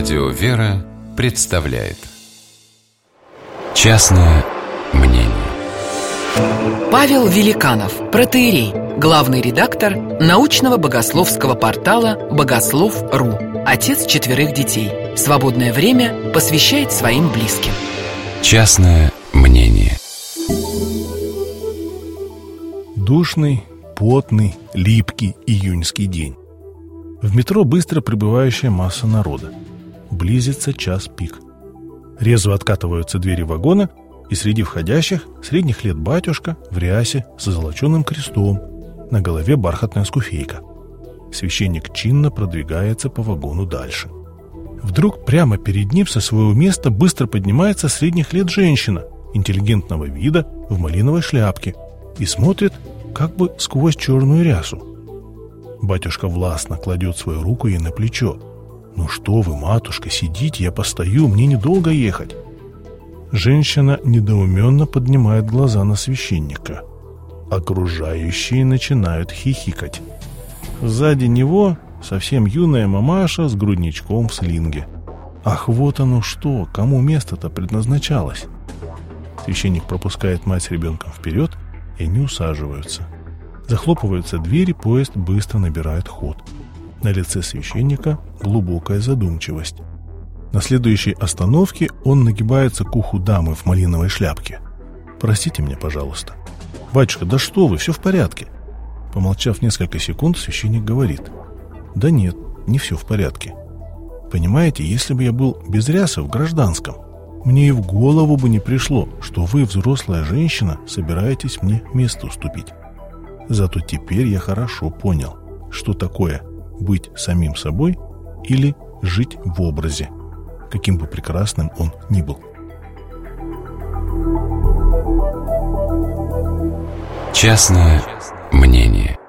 Радио «Вера» представляет Частное мнение Павел Великанов, протеерей, главный редактор научного богословского портала «Богослов.ру», отец четверых детей. Свободное время посвящает своим близким. Частное мнение Душный, потный, липкий июньский день. В метро быстро прибывающая масса народа. Близится час пик. Резво откатываются двери вагона, и среди входящих средних лет батюшка в рясе с золоченым крестом, на голове бархатная скуфейка. Священник чинно продвигается по вагону дальше. Вдруг прямо перед ним со своего места быстро поднимается средних лет женщина, интеллигентного вида, в малиновой шляпке, и смотрит как бы сквозь черную рясу. Батюшка властно кладет свою руку ей на плечо. «Ну что вы, матушка, сидите, я постою, мне недолго ехать». Женщина недоуменно поднимает глаза на священника. Окружающие начинают хихикать. Сзади него совсем юная мамаша с грудничком в слинге. Ах, вот оно что, кому место-то предназначалось. Священник пропускает мать с ребенком вперед, и они усаживаются. Захлопываются двери, поезд быстро набирает ход. На лице священника глубокая задумчивость. На следующей остановке он нагибается к уху дамы в малиновой шляпке. «Простите меня, пожалуйста». «Батюшка, да что вы, все в порядке». Помолчав несколько секунд, священник говорит. «Да нет, не все в порядке. Понимаете, если бы я был без рясы в гражданском, мне и в голову бы не пришло, что вы, взрослая женщина, собираетесь мне место уступить. Зато теперь я хорошо понял, что такое быть самим собой или жить в образе, каким бы прекрасным он ни был. Частное мнение